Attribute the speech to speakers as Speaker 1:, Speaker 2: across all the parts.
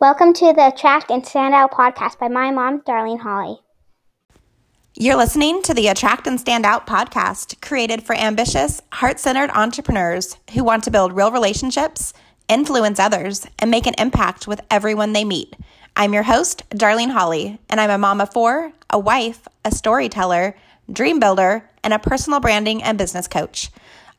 Speaker 1: Welcome to the Attract and Stand Out podcast by my mom, Darlene Holly.
Speaker 2: You're listening to the Attract and Stand Out podcast, created for ambitious, heart centered entrepreneurs who want to build real relationships, influence others, and make an impact with everyone they meet. I'm your host, Darlene Holly, and I'm a mom of four, a wife, a storyteller, dream builder, and a personal branding and business coach.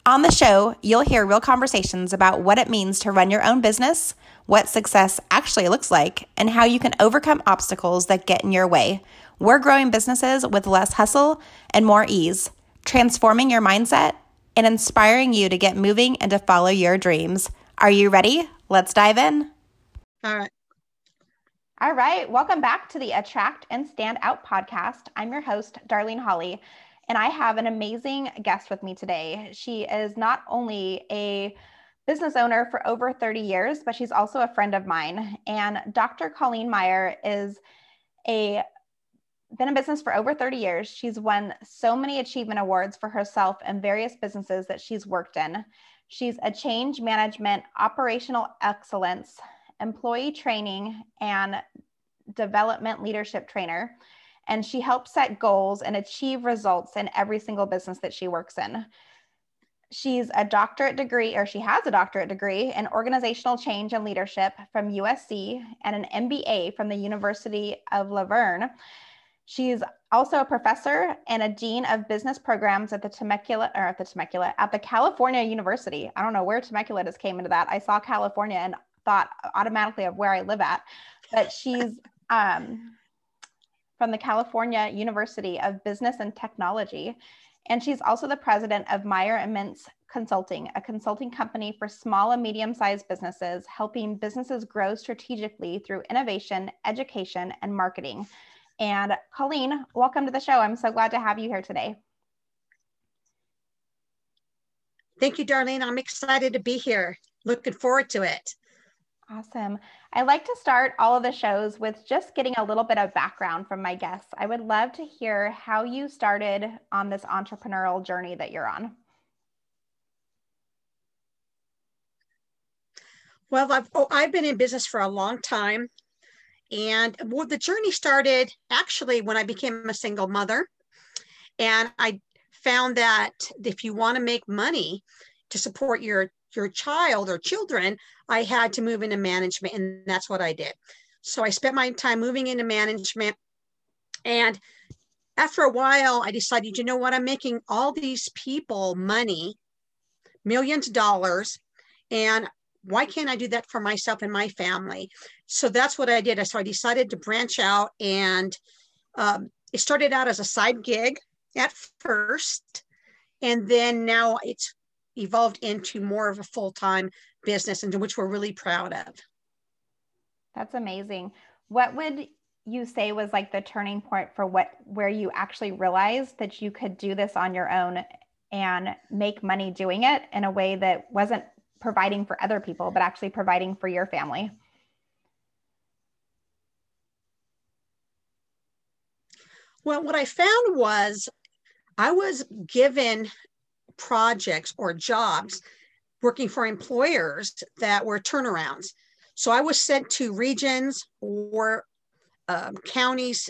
Speaker 2: On the show, you'll hear real conversations about what it means to run your own business what success actually looks like, and how you can overcome obstacles that get in your way. We're growing businesses with less hustle and more ease, transforming your mindset and inspiring you to get moving and to follow your dreams. Are you ready? Let's dive in.
Speaker 3: All right.
Speaker 2: All right. Welcome back to the Attract and Stand Out podcast. I'm your host, Darlene Holly, and I have an amazing guest with me today. She is not only a business owner for over 30 years, but she's also a friend of mine. And Dr. Colleen Meyer is a been in business for over 30 years. She's won so many achievement awards for herself and various businesses that she's worked in. She's a change management, operational excellence, employee training, and development leadership trainer. And she helps set goals and achieve results in every single business that she works in. She's a doctorate degree, or she has a doctorate degree in organizational change and leadership from USC and an MBA from the University of La Verne. She's also a professor and a dean of business programs at the Temecula, or at the Temecula, at the California University. I don't know where Temecula just came into that. I saw California and thought automatically of where I live at, but she's um, from the California University of Business and Technology. And she's also the president of Meyer and Consulting, a consulting company for small and medium sized businesses, helping businesses grow strategically through innovation, education, and marketing. And Colleen, welcome to the show. I'm so glad to have you here today.
Speaker 3: Thank you, Darlene. I'm excited to be here. Looking forward to it.
Speaker 2: Awesome. I like to start all of the shows with just getting a little bit of background from my guests. I would love to hear how you started on this entrepreneurial journey that you're on.
Speaker 3: Well, I've, oh, I've been in business for a long time. And well, the journey started actually when I became a single mother. And I found that if you want to make money to support your your child or children, I had to move into management. And that's what I did. So I spent my time moving into management. And after a while, I decided, you know what, I'm making all these people money, millions of dollars. And why can't I do that for myself and my family? So that's what I did. So I decided to branch out and um, it started out as a side gig at first. And then now it's evolved into more of a full-time business and which we're really proud of.
Speaker 2: That's amazing. What would you say was like the turning point for what where you actually realized that you could do this on your own and make money doing it in a way that wasn't providing for other people but actually providing for your family?
Speaker 3: Well, what I found was I was given projects or jobs working for employers that were turnarounds. So I was sent to regions or um, counties.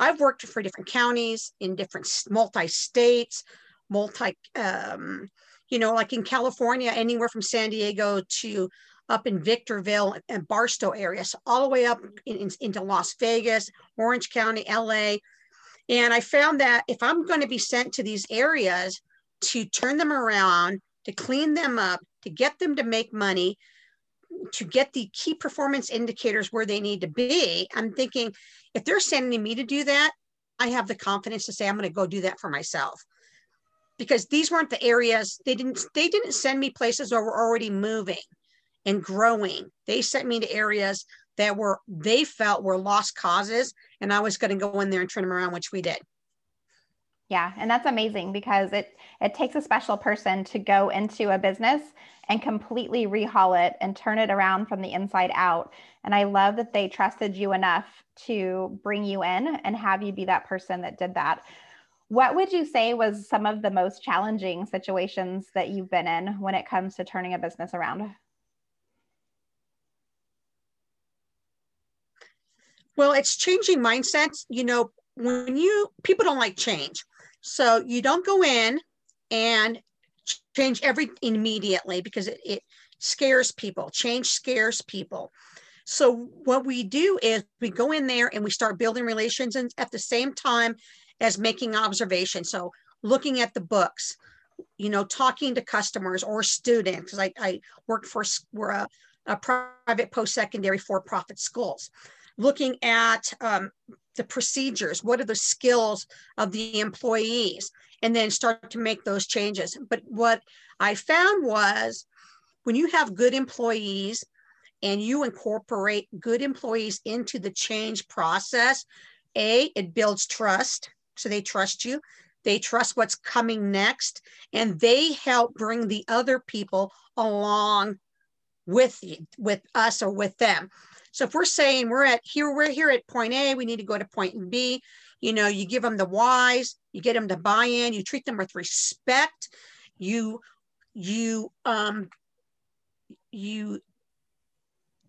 Speaker 3: I've worked for different counties in different multi states, multi, um, you know, like in California, anywhere from San Diego to up in Victorville and Barstow area, so all the way up in, in, into Las Vegas, Orange County, LA. And I found that if I'm going to be sent to these areas, to turn them around, to clean them up, to get them to make money, to get the key performance indicators where they need to be. I'm thinking if they're sending me to do that, I have the confidence to say I'm going to go do that for myself. Because these weren't the areas they didn't they didn't send me places where we're already moving and growing. They sent me to areas that were they felt were lost causes and I was going to go in there and turn them around, which we did.
Speaker 2: Yeah, and that's amazing because it it takes a special person to go into a business and completely rehaul it and turn it around from the inside out. And I love that they trusted you enough to bring you in and have you be that person that did that. What would you say was some of the most challenging situations that you've been in when it comes to turning a business around?
Speaker 3: Well, it's changing mindsets. You know, when you people don't like change, so you don't go in and change everything immediately because it, it scares people. Change scares people. So what we do is we go in there and we start building relations and at the same time as making observations. So looking at the books, you know, talking to customers or students. I, I worked for we're a, a private post-secondary for-profit schools. Looking at um, the procedures, what are the skills of the employees, and then start to make those changes. But what I found was when you have good employees and you incorporate good employees into the change process, A, it builds trust. So they trust you. They trust what's coming next, and they help bring the other people along with with us or with them. So if we're saying we're at here, we're here at point A, we need to go to point B. You know, you give them the whys, you get them to buy in, you treat them with respect, you you um you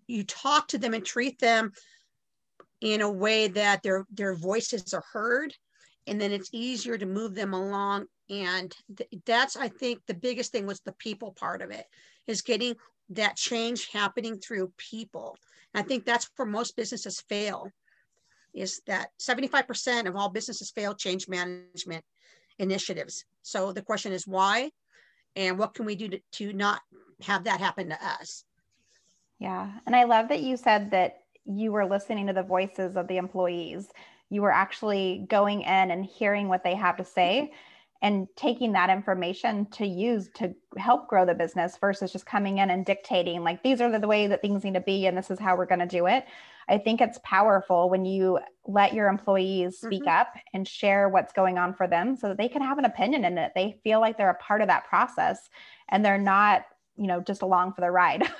Speaker 3: you talk to them and treat them in a way that their their voices are heard. And then it's easier to move them along. And th- that's i think the biggest thing was the people part of it is getting that change happening through people i think that's where most businesses fail is that 75% of all businesses fail change management initiatives. So the question is why and what can we do to, to not have that happen to us?
Speaker 2: Yeah and i love that you said that you were listening to the voices of the employees. You were actually going in and hearing what they have to say and taking that information to use to help grow the business versus just coming in and dictating like these are the, the way that things need to be and this is how we're going to do it. I think it's powerful when you let your employees speak mm-hmm. up and share what's going on for them so that they can have an opinion in it they feel like they're a part of that process and they're not you know just along for the ride.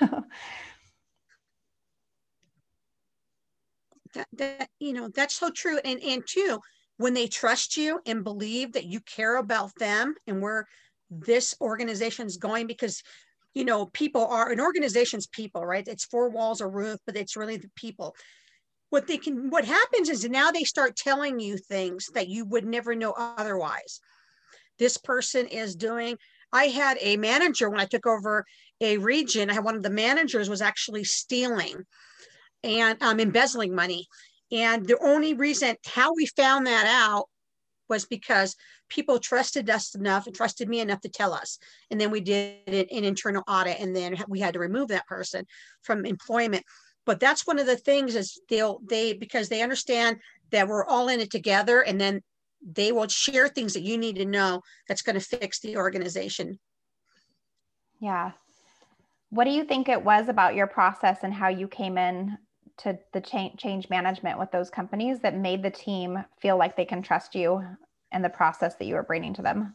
Speaker 3: That, that you know that's so true. And and two when they trust you and believe that you care about them and where this organization is going because you know people are an organization's people right? It's four walls a roof but it's really the people. What they can what happens is now they start telling you things that you would never know otherwise. This person is doing i had a manager when i took over a region i had one of the managers was actually stealing and um, embezzling money. And the only reason how we found that out was because people trusted us enough and trusted me enough to tell us. And then we did an internal audit and then we had to remove that person from employment. But that's one of the things is they'll they because they understand that we're all in it together and then they will share things that you need to know that's going to fix the organization.
Speaker 2: Yeah. What do you think it was about your process and how you came in to the change management with those companies that made the team feel like they can trust you and the process that you were bringing to them?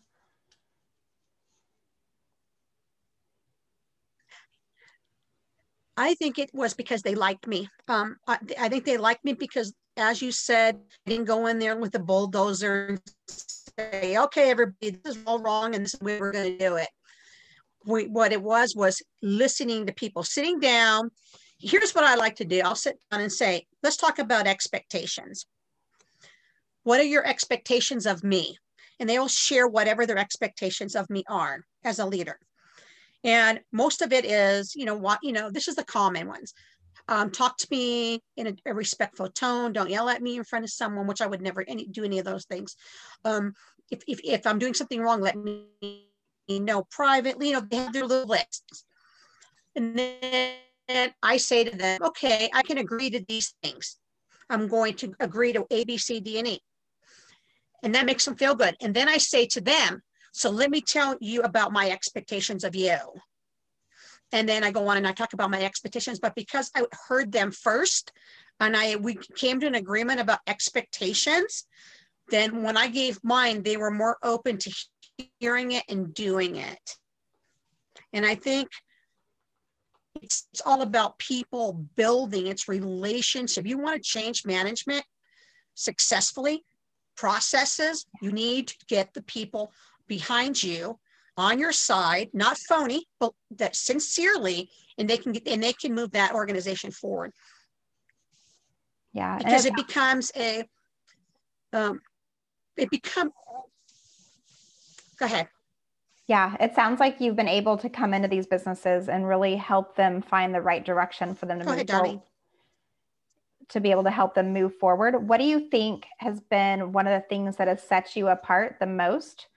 Speaker 3: I think it was because they liked me. Um, I, I, think they liked me because, as you said, I didn't go in there with a bulldozer and say, okay, everybody, this is all wrong and this is the way we're going to do it. We, what it was was listening to people, sitting down here's what I like to do. I'll sit down and say, let's talk about expectations. What are your expectations of me? And they will share whatever their expectations of me are as a leader. And most of it is, you know, what, you know, this is the common ones. Um, talk to me in a, a, respectful tone. Don't yell at me in front of someone, which I would never any, do any of those things. Um, if, if, if I'm doing something wrong, let me know privately. You know, they have their little lists. And then and I say to them, okay, I can agree to these things. I'm going to agree to A, B, C, D, and E. And that makes them feel good. And then I say to them, so let me tell you about my expectations of you. And then I go on and I talk about my expectations, but because I heard them first and I we came to an agreement about expectations, then when I gave mine, they were more open to hearing it and doing it. And I think it's, it's all about people building its relationship. You want to change management successfully, processes, you need to get the people behind you on your side, not phony, but that sincerely, and they can get and they can move that organization forward.
Speaker 2: Yeah.
Speaker 3: Because it becomes a, um, it become, go ahead.
Speaker 2: Yeah, it sounds like you've been able to come into these businesses and really help them find the right direction for them to
Speaker 3: Go
Speaker 2: move
Speaker 3: ahead. Donnie.
Speaker 2: To be able to help them move forward. What do you think has been one of the things that has set you apart the most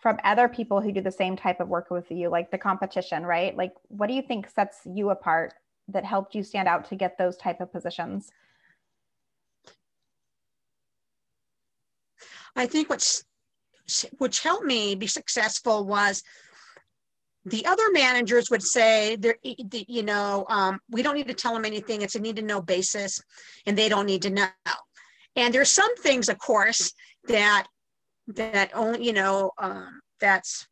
Speaker 2: from other people who do the same type of work with you, like the competition, right? Like, what do you think sets you apart that helped you stand out to get those type of positions?
Speaker 3: I think what's which helped me be successful was the other managers would say you know um, we don't need to tell them anything. It's a need to know basis and they don't need to know. And there's some things of course that that only you know um, that's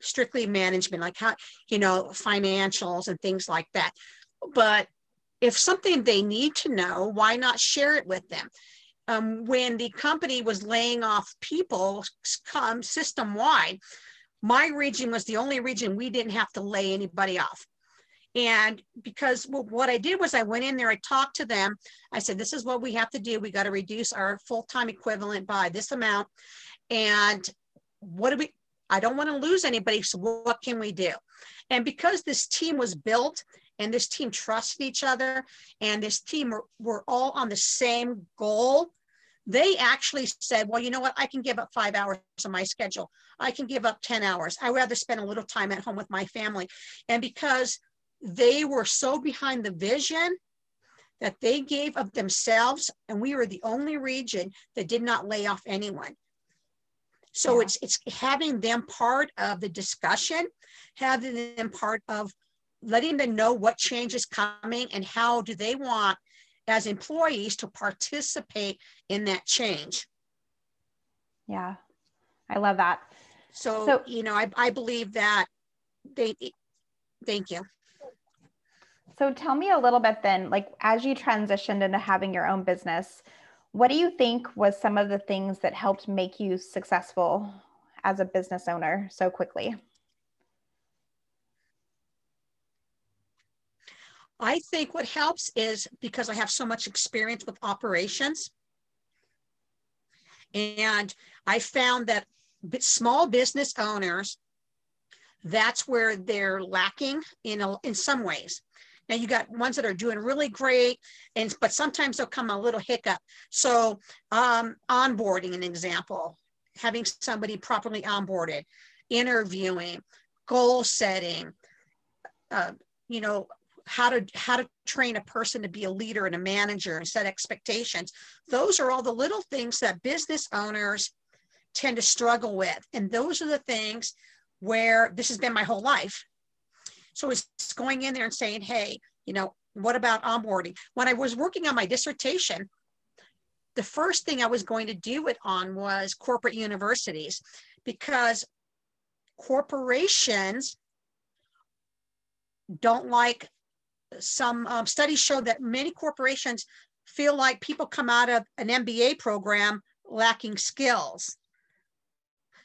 Speaker 3: strictly management like how you know financials and things like that. But if something they need to know why not share it with them um, when the company was laying off people um, system wide, my region was the only region we didn't have to lay anybody off. And because what I did was I went in there, I talked to them. I said, this is what we have to do. We got to reduce our full-time equivalent by this amount. And what do we, I don't want to lose anybody. So what can we do? And because this team was built and this team trusted each other and this team were, were all on the same goal they actually said well you know what? I can give up five hours of my schedule. I can give up 10 hours. I'd rather spend a little time at home with my family. And because they were so behind the vision that they gave of themselves and we were the only region that did not lay off anyone. So yeah. it's it's having them part of the discussion having them part of letting them know what change is coming and how do they want as employees to participate in that change.
Speaker 2: Yeah, I love that.
Speaker 3: So, so you know, I, I believe that they, thank you.
Speaker 2: So tell me a little bit then, like as you transitioned into having your own business, what do you think was some of the things that helped make you successful as a business owner so quickly?
Speaker 3: I think what helps is because I have so much experience with operations. And I found that small business owners, that's where they're lacking in, a, in some ways. Now you got ones that are doing really great, and but sometimes there'll come a little hiccup. So um, onboarding, an example, having somebody properly onboarded, interviewing, goal setting, uh, you know, how to how to train a person to be a leader and a manager and set expectations. Those are all the little things that business owners tend to struggle with. And those are the things where this has been my whole life. So it's going in there and saying hey you know what about onboarding? When i was working on my dissertation the first thing i was going to do it on was corporate universities because corporations don't like some um, studies show that many corporations feel like people come out of an MBA program lacking skills.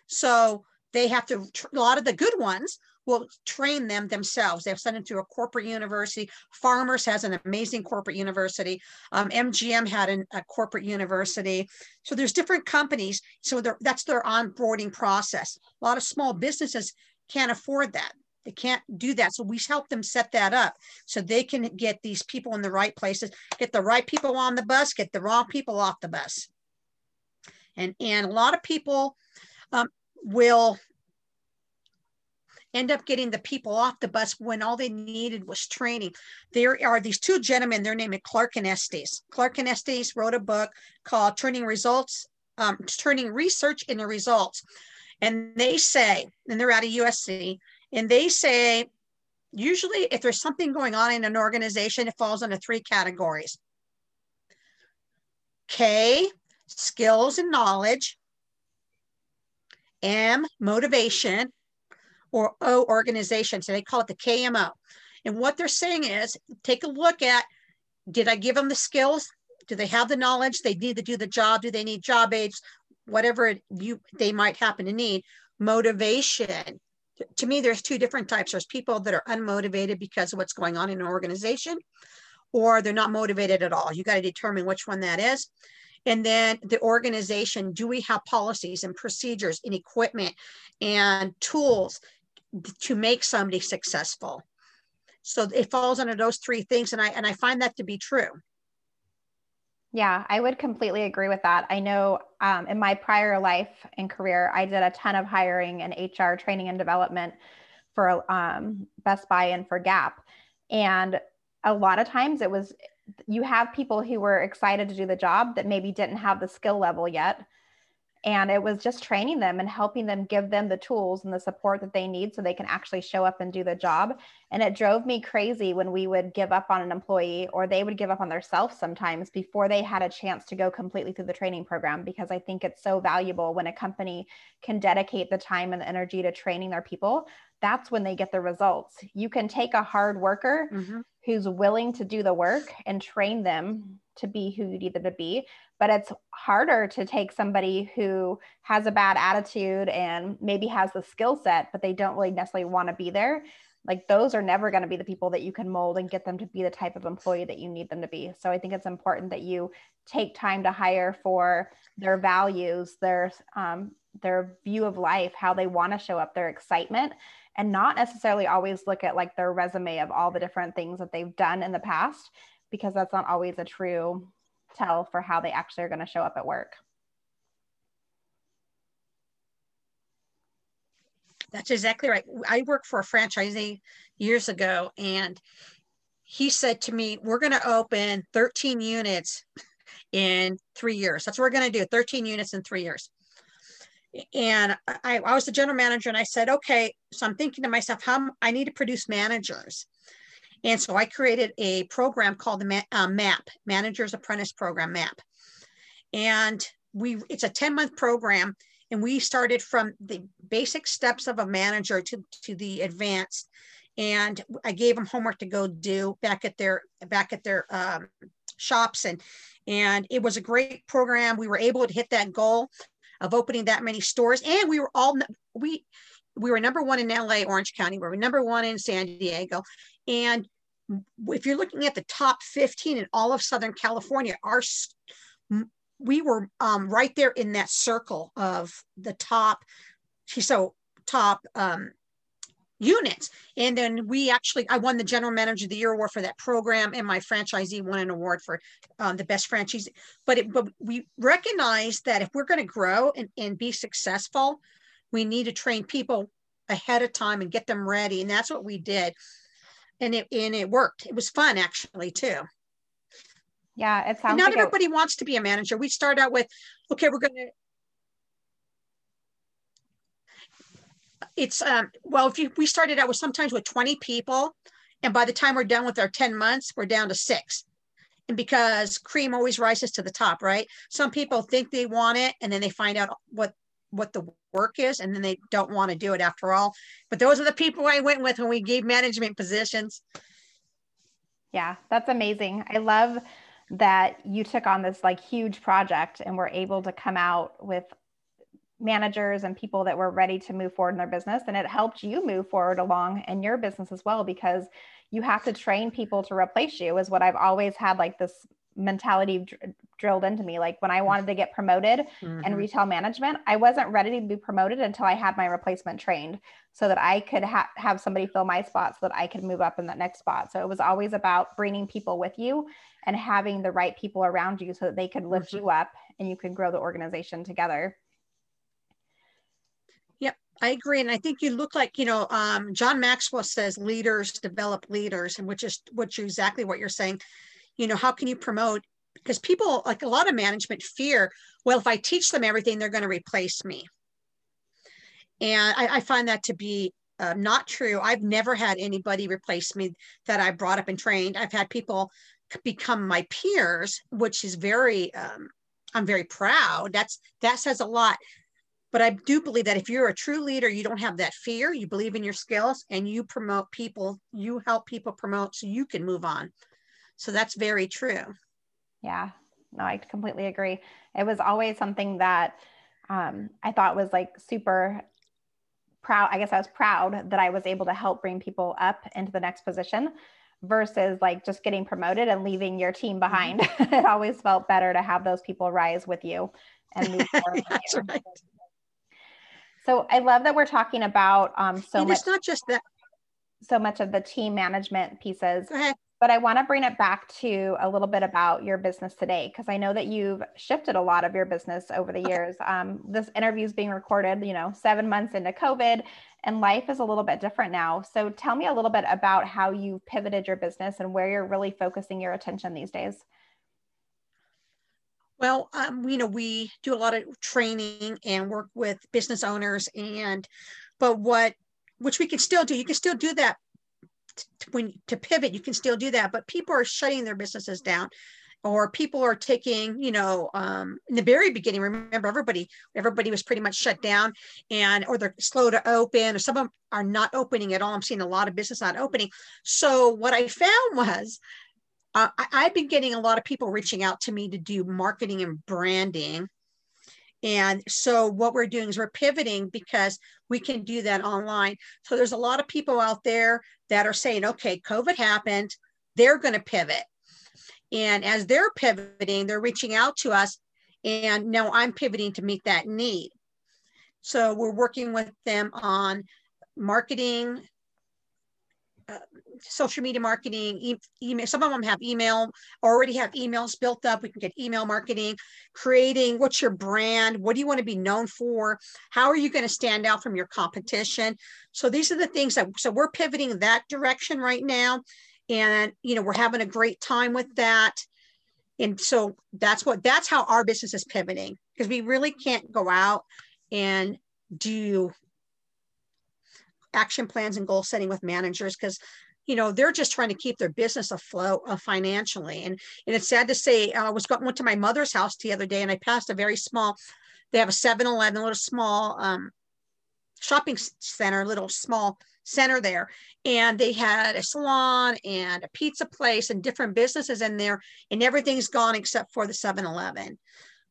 Speaker 3: So they have to, a lot of the good ones will train them themselves. They'll send them to a corporate university. Farmers has an amazing corporate university. Um, MGM had an, a corporate university. So there's different companies. So that's their onboarding process. A lot of small businesses can't afford that. They can't do that. So we help them set that up so they can get these people in the right places, get the right people on the bus, get the wrong people off the bus. And, and a lot of people um, will end up getting the people off the bus when all they needed was training. There are these two gentlemen, their name is Clark and Estes. Clark and Estes wrote a book called Turning Results, um, Turning Research into Results. And they say, and they're out of USC, and they say, usually if there's something going on in an organization, it falls into three categories. K, skills and knowledge. M, motivation. Or O, organization. So they call it the KMO. And what they're saying is take a look at did I give them the skills? Do they have the knowledge? They need to do the job. Do they need job aids? Whatever you they might happen to need. Motivation to me, there's two different types. There's people that are unmotivated because of what's going on in an organization, or they're not motivated at all. You got to determine which one that is. And then the organization, do we have policies and procedures and equipment and tools to make somebody successful? So it falls under those three things. And I and I find that to be true.
Speaker 2: Yeah, I would completely agree with that. I know um, in my prior life and career, I did a ton of hiring and HR training and development for um, Best Buy and for Gap. And a lot of times it was you have people who were excited to do the job that maybe didn't have the skill level yet and it was just training them and helping them give them the tools and the support that they need so they can actually show up and do the job. And it drove me crazy when we would give up on an employee or they would give up on themselves sometimes before they had a chance to go completely through the training program because i think it's so valuable when a company can dedicate the time and the energy to training their people. That's when they get the results. You can take a hard worker mm-hmm. Who's willing to do the work and train them to be who you need them to be. But it's harder to take somebody who has a bad attitude and maybe has the skill set, but they don't really necessarily want to be there. Like those are never going to be the people that you can mold and get them to be the type of employee that you need them to be. So I think it's important that you take time to hire for their values, their um, their view of life, how they want to show up, their excitement, and not necessarily always look at like their resume of all the different things that they've done in the past because that's not always a true tell for how they actually are going to show up at work.
Speaker 3: That's exactly right. I worked for a franchisee years ago, and he said to me, We're going to open 13 units in three years. That's what we're going to do 13 units in three years. And I, I was the general manager, and I said, Okay. So I'm thinking to myself, How I need to produce managers. And so I created a program called the uh, MAP, Manager's Apprentice Program MAP. And we it's a 10 month program and we started from the basic steps of a manager to, to the advanced and i gave them homework to go do back at their back at their um, shops and and it was a great program we were able to hit that goal of opening that many stores. And we were all we we were number one in la orange county. We were number one in san diego. And if you're looking at the top 15 in all of Southern California, our we were um, right there in that circle of the top, so top um, units. And then we actually, I won the General Manager of the Year award for that program, and my franchisee won an award for um, the best franchise. But it, but we recognize that if we're going to grow and, and be successful, we need to train people ahead of time and get them ready. And that's what we did and it and it worked. It was fun actually too.
Speaker 2: Yeah, it sounds.
Speaker 3: And not like everybody it... wants to be a manager. We start out with, okay, we're going to. It's um well, if you we started out with sometimes with twenty people, and by the time we're done with our ten months, we're down to six. And because cream always rises to the top, right? Some people think they want it, and then they find out what what the work is and then they don't want to do it after all but those are the people i went with when we gave management positions
Speaker 2: yeah that's amazing i love that you took on this like huge project and were able to come out with managers and people that were ready to move forward in their business and it helped you move forward along in your business as well because you have to train people to replace you is what i've always had like this mentality dr- drilled into me. Like when I wanted to get promoted mm-hmm. in retail management, I wasn't ready to be promoted until I had my replacement trained so that I could ha- have somebody fill my spot so that I could move up in that next spot. So it was always about bringing people with you and having the right people around you so that they could lift mm-hmm. you up and you could grow the organization together.
Speaker 3: I agree. And I think you look like, you know, um, John Maxwell says leaders develop leaders, and which is which is exactly what you're saying. You know how can you promote because people like a lot of management fear well if i teach them everything they're going to replace me. And I, I find that to be uh, not true. I've never had anybody replace me that i brought up and trained. I've had people become my peers which is very um, i'm very proud. That's that says a lot but i do believe that if you're a true leader you don't have that fear you believe in your skills and you promote people you help people promote so you can move on so that's very true.
Speaker 2: Yeah, no, I completely agree. It was always something that um, I thought was like super proud. I guess I was proud that I was able to help bring people up into the next position. versus like just getting promoted and leaving your team
Speaker 3: Mm-hmm.
Speaker 2: behind. it always felt better to have those people rise with you and move forward.
Speaker 3: That's right.
Speaker 2: So I love that we're talking about um, so
Speaker 3: and
Speaker 2: much
Speaker 3: it's not just that.
Speaker 2: so much of the team management pieces but I want to bring it back to a little bit about your business today because I know that you've shifted a lot of your business over the years. Um, this interview is being recorded, you know, seven months into COVID, and life is a little bit different now. So tell me a little bit about how you pivoted your business and where you're really focusing your attention these days.
Speaker 3: Well, um, you know, we do a lot of training and work with business owners, and but what which we can still do. You can still do that when to pivot. You can still do that, but people are shutting their businesses down, or people are taking. You know, um, in the very beginning, remember everybody everybody was pretty much shut down, and or they're slow to open, or some of them are not opening at all. I'm seeing a lot of business not opening. So what I found was uh, I, I've been getting a lot of people reaching out to me to do marketing and branding. And so what we're doing is we're pivoting because we can do that online. So there's a lot of people out there that are saying, okay, COVID happened, they're going to pivot. And as they're pivoting, they're reaching out to us. And now I'm pivoting to meet that need. So we're working with them on marketing, social media marketing, e- email. Some of them have email, already have emails built up. We can get email marketing, creating what's your brand? What do you want to be known for? How are you going to stand out from your competition? So these are the things that, so we're pivoting that direction right now. And, you know, we're having a great time with that. And so that's what, that's how our business is pivoting because we really can't go out and do action plans and goal setting with managers because you know they're just trying to keep their business afloat uh, financially. And and it's sad to say uh, i was going went to my mother's house the other day and i passed a very small they have a 7-eleven a little small um, shopping center little small center there. And they had a salon and a pizza place and different businesses in there and everything's gone except for the 7-eleven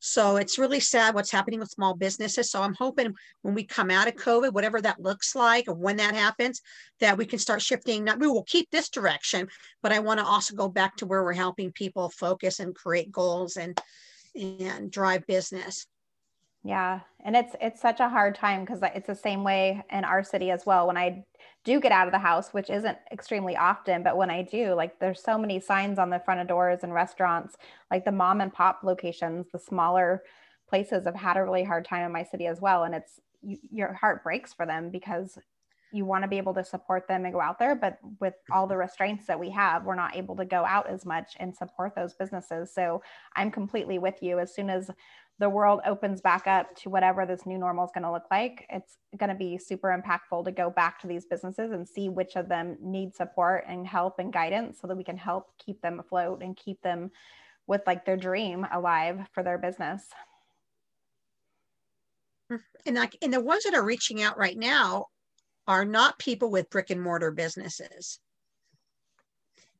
Speaker 3: so it's really sad what's happening with small businesses. So I'm hoping when we come out of COVID, whatever that looks like, or when that happens, that we can start shifting. Not we will keep this direction, but I want to also go back to where we're helping people focus and create goals and and drive business.
Speaker 2: Yeah, and it's it's such a hard time because it's the same way in our city as well. When I do get out of the house, which isn't extremely often, but when I do, like there's so many signs on the front of doors and restaurants, like the mom and pop locations, the smaller places have had a really hard time in my city as well. And it's you, your heart breaks for them because you want to be able to support them and go out there, but with all the mm-hmm. restraints that we have, we're not able to go out as much and support those businesses. So I'm completely with you. As soon as the world opens back up to whatever this new normal is going to look like, it's going to be super impactful to go back to these businesses and see which of them need support and help and guidance so that we can help keep them afloat and keep them with like their dream alive for their business.
Speaker 3: And like and the ones that are reaching out right now are not people with brick and mortar businesses.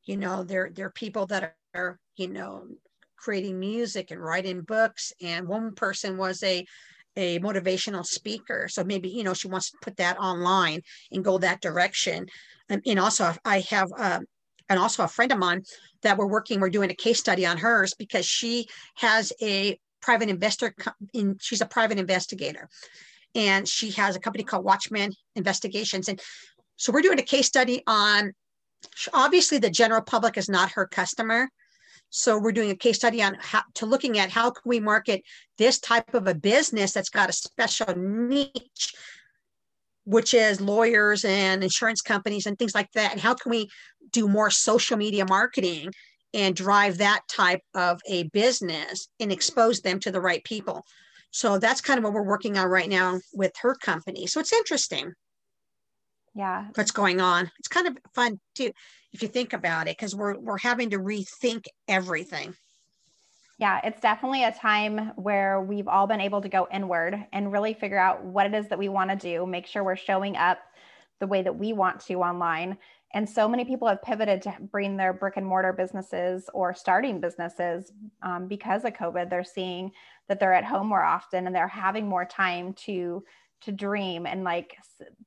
Speaker 3: You know, they're they're people that are, you know, creating music and writing books. And one person was a a motivational speaker. So maybe, you know, she wants to put that online and go that direction. And, and also I have um, and also a friend of mine that we're working, we're doing a case study on hers because she has a private investor in she's a private investigator and she has a company called Watchman Investigations. And so we're doing a case study on obviously the general public is not her customer. So we're doing a case study on how to looking at how can we market this type of a business that's got a special niche, which is lawyers and insurance companies and things like that. And how can we do more social media marketing and drive that type of a business and expose them to the right people? So that's kind of what we're working on right now with her company. So it's interesting
Speaker 2: Yeah,
Speaker 3: what's going on. It's kind of fun too, if you think about it, because we're we're having to rethink everything.
Speaker 2: Yeah, it's definitely a time where we've all been able to go inward and really figure out what it is that we want to do, make sure we're showing up the way that we want to online. And so many people have pivoted to bring their brick and mortar businesses or starting businesses um, because of COVID. They're seeing that they're at home more often and they're having more time to to dream and like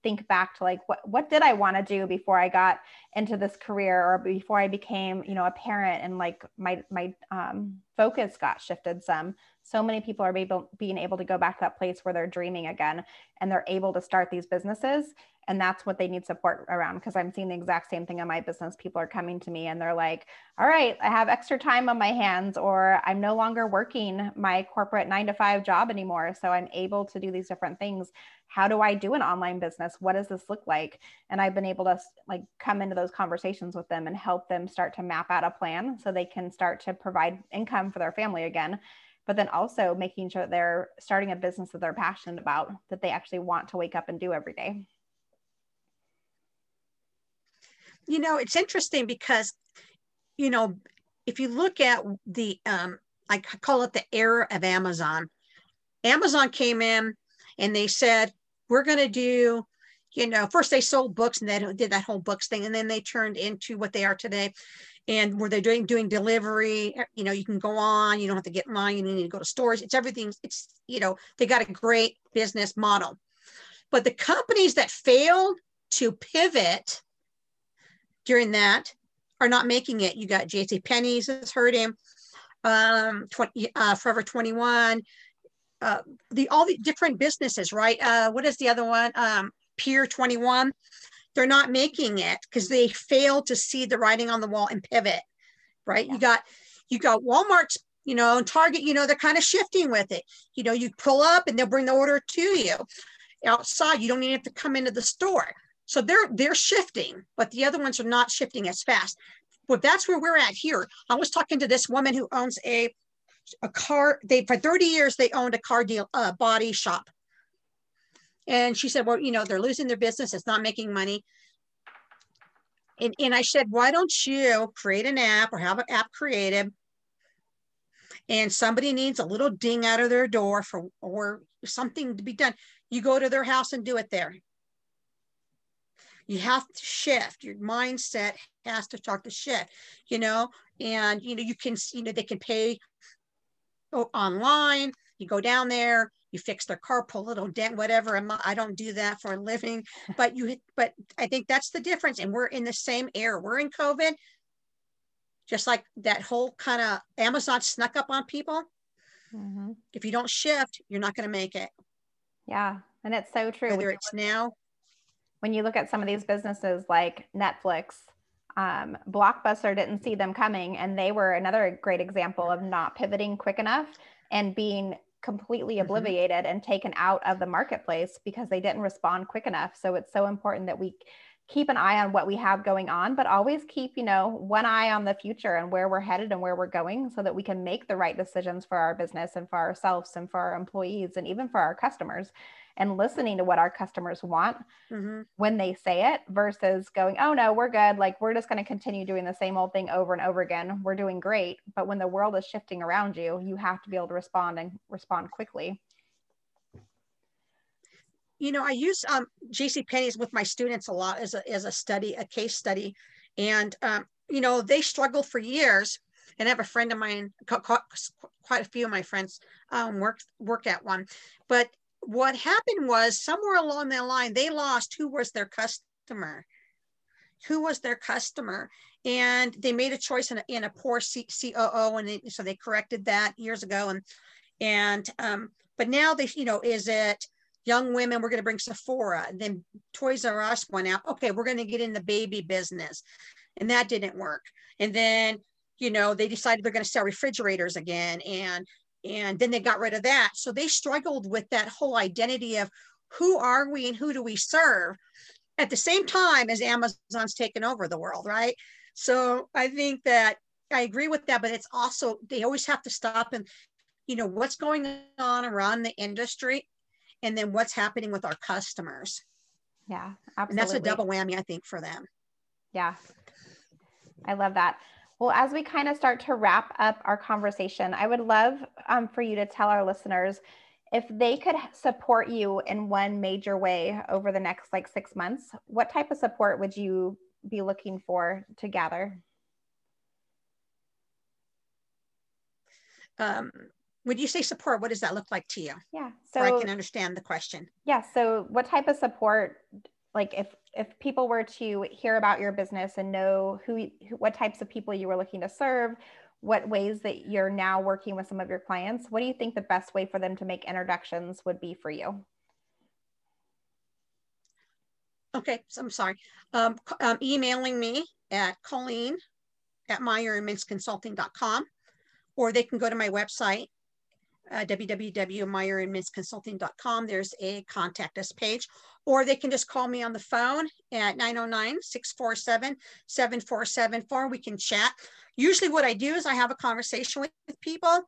Speaker 2: think back to like what what did I want to do before I got into this career or before I became you know a parent and like my my um, focus got shifted some. So many people are able being able to go back to that place where they're dreaming again and they're able to start these businesses and that's what they need support around because i'm seeing the exact same thing in my business. People are coming to me and they're like all right i have extra time on my hands or i'm no longer working my corporate 9 to 5 job anymore. So i'm able to do these different things how do i do an online business what does this look like and i've been able to like come into those conversations with them and help them start to map out a plan so they can start to provide income for their family again but then also making sure they're starting a business that they're passionate about that they actually want to wake up and do every day
Speaker 3: you know, it's interesting because, you know, if you look at the, um, I call it the era of Amazon. Amazon came in and they said, we're going to do, you know, first they sold books and they did that whole books thing. And then they turned into what they are today. And where they're doing, doing delivery, you know, you can go on, you don't have to get in line, you need to go to stores. It's everything. It's, you know, they got a great business model. But the companies that failed to pivot during that are not making it. You got JC Penney's is hurting, um, 20, uh, Forever 21, uh, the all the different businesses, right? Uh, what is the other one? Um, Pier 21. They're not making it because they fail to see the writing on the wall and pivot, right? Yeah. You got you got Walmart's, you know, and Target, you know, they're kind of shifting with it. You know, you pull up and they'll bring the order to you outside. You don't even have to come into the store. So they're they're shifting, but the other ones are not shifting as fast. But that's where we're at here. I was talking to this woman who owns a a car. They for 30 years they owned a car deal uh, body shop. And she said, well, you know, they're losing their business. It's not making money. And, and I said, why don't you create an app or have an app created and somebody needs a little ding out of their door for or something to be done. You go to their house and do it there you have to shift your mindset has to start to shift you know and you know you can you know they can pay online you go down there you fix their car pull a little dent whatever I'm i don't do that for a living. But you but i think that's the difference and we're in the same era. We're in covid. Just like that whole kind of amazon snuck up on people. Mm-hmm. if you don't shift you're not going to make it.
Speaker 2: Yeah and it's so true.
Speaker 3: Whether it's now
Speaker 2: when you look at some of these businesses like Netflix, um, Blockbuster didn't see them coming, and they were another great example of not pivoting quick enough and being completely mm-hmm. obliviated and taken out of the marketplace because they didn't respond quick enough. So it's so important that we keep an eye on what we have going on, but always keep, you know, one eye on the future and where we're headed and where we're going so that we can make the right decisions for our business and for ourselves and for our employees and even for our customers and listening to what our customers want mm-hmm. when they say it versus going, oh no, we're good. Like we're just going to continue doing the same old thing over and over again. We're doing great. But when the world is shifting around you, you have to be able to respond and respond quickly.
Speaker 3: You know, I use um, JC Penney's with my students a lot as a, as a study, a case study. And, um, you know, they struggled for years and I have a friend of mine, quite a few of my friends um, work work at one. But what happened was somewhere along the line, they lost who was their customer. Who was their customer? And they made a choice in a, in a poor C- COO, and they, so they corrected that years ago. And and um, but now they, you know, is it young women? We're going to bring Sephora. And then Toys R Us went out. Okay, we're going to get in the baby business, and that didn't work. And then you know they decided they're going to sell refrigerators again, and and then they got rid of that. So they struggled with that whole identity of who are we and who do we serve at the same time as amazon's taken over the world right? So i think that i agree with that but it's also they always have to stop and you know what's going on around the industry and then what's happening with our customers.
Speaker 2: Yeah
Speaker 3: absolutely and that's a double whammy i think for them.
Speaker 2: Yeah. I love that well, as we kind of start to wrap up our conversation, I would love um, for you to tell our listeners if they could support you in one major way over the next like six months, what type of support would you be looking for to gather?
Speaker 3: Um, when you say support, what does that look like to you?
Speaker 2: Yeah.
Speaker 3: So I can understand the question.
Speaker 2: Yeah. So what type of support, like if if people were to hear about your business and know who, what types of people you were looking to serve, what ways that you're now working with some of your clients, what do you think the best way for them to make introductions would be for you?
Speaker 3: Okay, so I'm sorry. Um, um, emailing me at Colleen at meyerandmintzconsulting.com, or they can go to my website, uh, www.meyerandmintzconsulting.com. There's a contact us page, or they can just call me on the phone at 909-647-7474. We can chat. Usually what I do is I have a conversation with, with people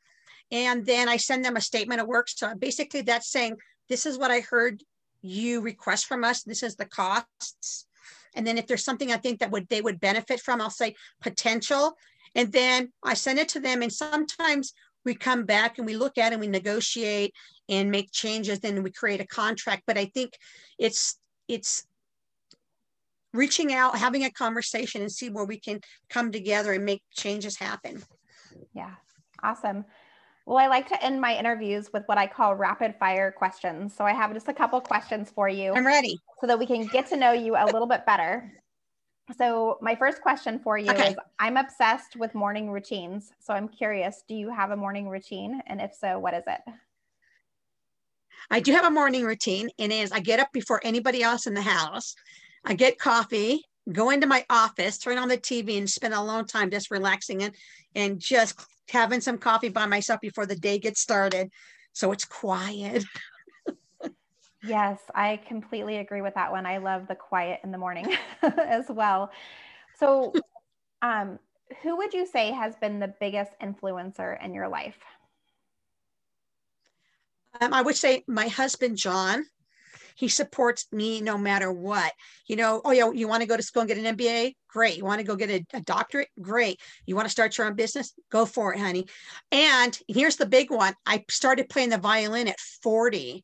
Speaker 3: and then I send them a statement of work. So basically that's saying, this is what I heard you request from us. This is the costs. And then if there's something I think that would they would benefit from, I'll say potential. And then I send it to them. And sometimes we come back and we look at it and we negotiate and make changes, then we create a contract. But I think it's it's reaching out, having a conversation and see where we can come together and make changes happen.
Speaker 2: Yeah. Awesome. Well, I like to end my interviews with what I call rapid fire questions. So I have just a couple questions for you.
Speaker 3: I'm ready.
Speaker 2: So that we can get to know you a little bit better. So my first question for you okay. is I'm obsessed with morning routines. So I'm curious, do you have a morning routine? And if so, what is it?
Speaker 3: I do have a morning routine and is I get up before anybody else in the house. I get coffee, go into my office, turn on the TV and spend a long time just relaxing and and just having some coffee by myself before the day gets started. So it's quiet.
Speaker 2: yes, I completely agree with that one. I love the quiet in the morning as well. So, um, who would you say has been the biggest influencer in your life?
Speaker 3: Um, I would say my husband, John. He supports me no matter what. You know, oh, yeah, you want to go to school and get an MBA? Great. You want to go get a, a doctorate? Great. You want to start your own business? Go for it, honey. And here's the big one I started playing the violin at 40.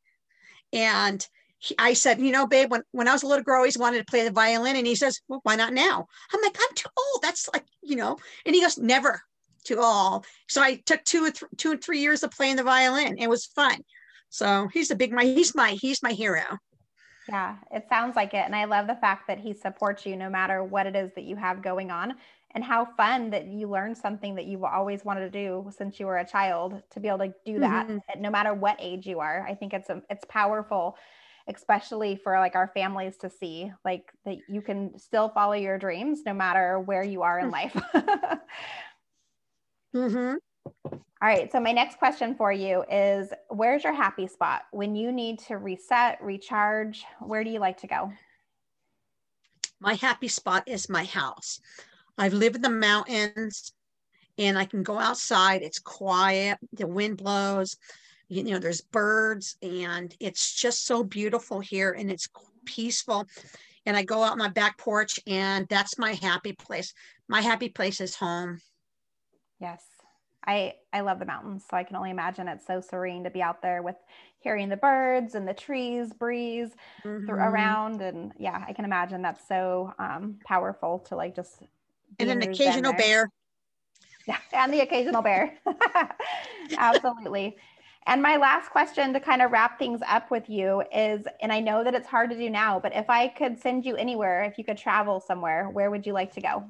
Speaker 3: And he, I said, you know, babe, when, when I was a little girl, I always wanted to play the violin. And he says, well, why not now? I'm like, I'm too old. That's like, you know, and he goes, never too old. So I took two or th- two and three years of playing the violin. It was fun. So he's a big my he's my he's my hero.
Speaker 2: Yeah, it sounds like it. And I love the fact that he supports you no matter what it is that you have going on. And how fun that you learned something that you've always wanted to do since you were a child to be able to do that mm-hmm. no matter what age you are. I think it's a, it's powerful, especially for like our families to see like that you can still follow your dreams no matter where you are in mm. life.
Speaker 3: mm-hmm.
Speaker 2: All right. So, my next question for you is Where's your happy spot? When you need to reset, recharge, where do you like to go?
Speaker 3: My happy spot is my house. I've lived in the mountains and I can go outside. It's quiet, the wind blows, you know, there's birds, and it's just so beautiful here and it's peaceful. And I go out my back porch, and that's my happy place. My happy place is home.
Speaker 2: Yes. I I love the mountains, so I can only imagine it's so serene to be out there with hearing the birds and the trees breeze mm-hmm. around, and yeah, I can imagine that's so um, powerful to like just
Speaker 3: and an occasional bear.
Speaker 2: Yeah, and the occasional bear. Absolutely. And my last question to kind of wrap things up with you is, and I know that it's hard to do now, but if I could send you anywhere, if you could travel somewhere, where would you like to go?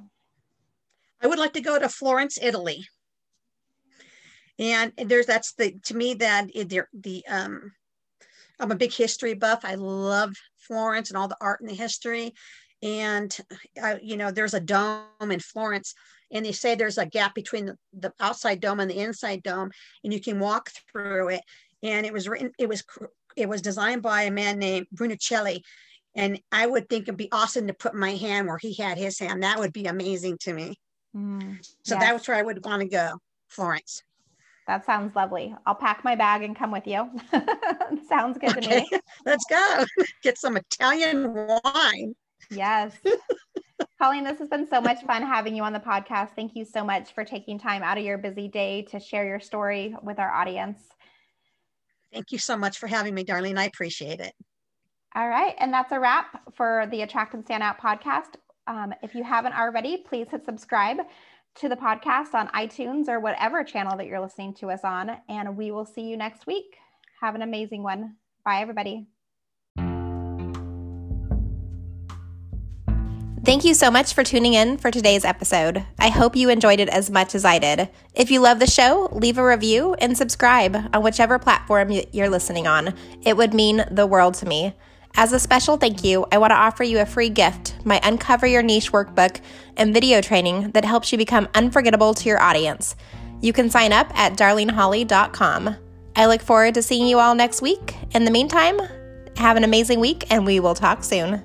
Speaker 3: I would like to go to Florence, Italy and there's that's the to me that the, the um i'm a big history buff i love florence and all the art and the history and I, you know there's a dome in florence and they say there's a gap between the, the outside dome and the inside dome and you can walk through it and it was written it was it was designed by a man named brunelleschi and i would think it'd be awesome to put my hand where he had his hand that would be amazing to me mm, so yes. that's where i would want to go florence
Speaker 2: that sounds lovely. I'll pack my bag and come with you. sounds good okay. to me.
Speaker 3: Let's go. Get some Italian wine.
Speaker 2: Yes. Colleen, this has been so much fun having you on the podcast. Thank you so much for taking time out of your busy day to share your story with our audience.
Speaker 3: Thank you so much for having me, Darlene. I appreciate it.
Speaker 2: All right. And that's a wrap for the Attract and Stand Out podcast. Um, if you haven't already, please hit subscribe
Speaker 4: to the podcast on iTunes or whatever channel that you're listening to us on. And we will see you next week. Have an amazing one. Bye, everybody.
Speaker 2: Thank you so much for tuning in for today's episode. I hope you enjoyed it as much as I did. If you love the show, leave a review and subscribe on whichever platform you're listening on. It would mean the world to me. As a special thank you, I want to offer you a free gift my Uncover Your Niche workbook and video training that helps you become unforgettable to your audience. You can sign up at darleneholly.com. I look forward to seeing you all next week. In the meantime, have an amazing week and we will talk soon.